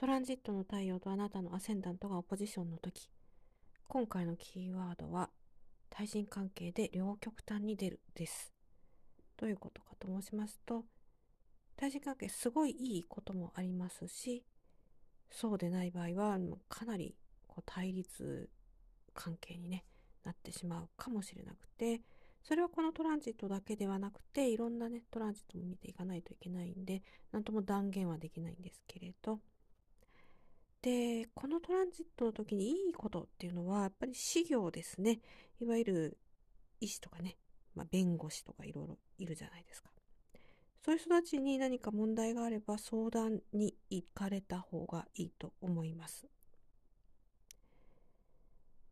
トランジットの太陽とあなたのアセンダントがオポジションの時。今回のキーワードは対人関係で両極端に出るです。どういうことかと申しますと対人関係すごいいいこともありますしそうでない場合はかなりこう対立関係に、ね、なってしまうかもしれなくてそれはこのトランジットだけではなくていろんなねトランジットも見ていかないといけないんで何とも断言はできないんですけれどでこのトランジットの時にいいことっていうのはやっぱり事業ですね。いわゆる医師とかね、まあ、弁護士とかいろいろいるじゃないですか。そういう人たちに何か問題があれば相談に行かれた方がいいと思います。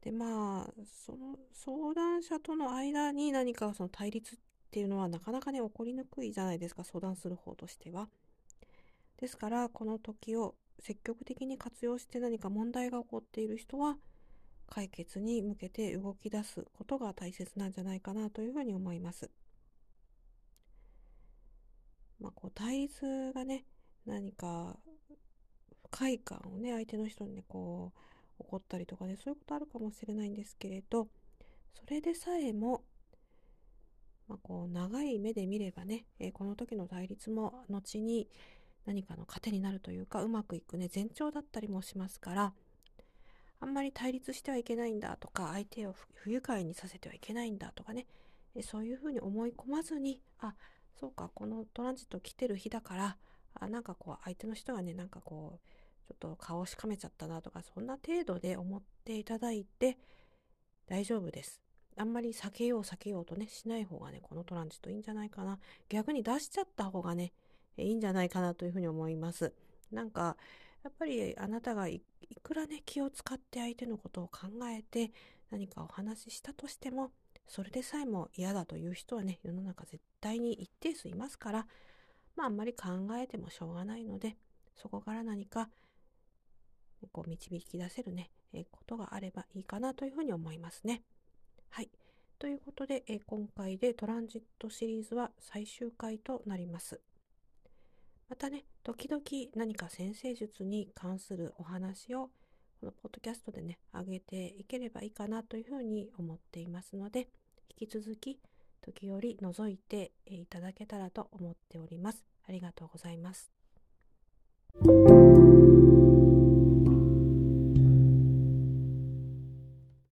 でまあその相談者との間に何かその対立っていうのはなかなかね起こりにくいじゃないですか相談する方としては。ですからこの時を積極的に活用して何か問題が起こっている人は解決に向けて動き出すことが大切なんじゃないかなというふうに思います。まあ、こう対立がね何か不快感をね相手の人にねこう起こったりとかねそういうことあるかもしれないんですけれどそれでさえも、まあ、こう長い目で見ればね、えー、この時の対立も後に何かの糧になるというかうまくいくね前兆だったりもしますからあんまり対立してはいけないんだとか相手を不愉快にさせてはいけないんだとかねそういうふうに思い込まずにあそうかこのトランジット来てる日だからあなんかこう相手の人がねなんかこうちょっと顔をしかめちゃったなとか、そんな程度で思っていただいて大丈夫です。あんまり避けよう避けようとね、しない方がね、このトランジットいいんじゃないかな。逆に出しちゃった方がね、いいんじゃないかなというふうに思います。なんか、やっぱりあなたがいくらね、気を使って相手のことを考えて何かお話ししたとしても、それでさえも嫌だという人はね、世の中絶対に一定数いますから、まああんまり考えてもしょうがないので、そこから何かこう導き出せるね、えことがあればいいかなというふうに思いますね。はい。ということで、え今回でトランジットシリーズは最終回となります。またね、時々何か先生術に関するお話をこのポッドキャストでね、上げていければいいかなというふうに思っていますので、引き続き時折覗いていただけたらと思っております。ありがとうございます。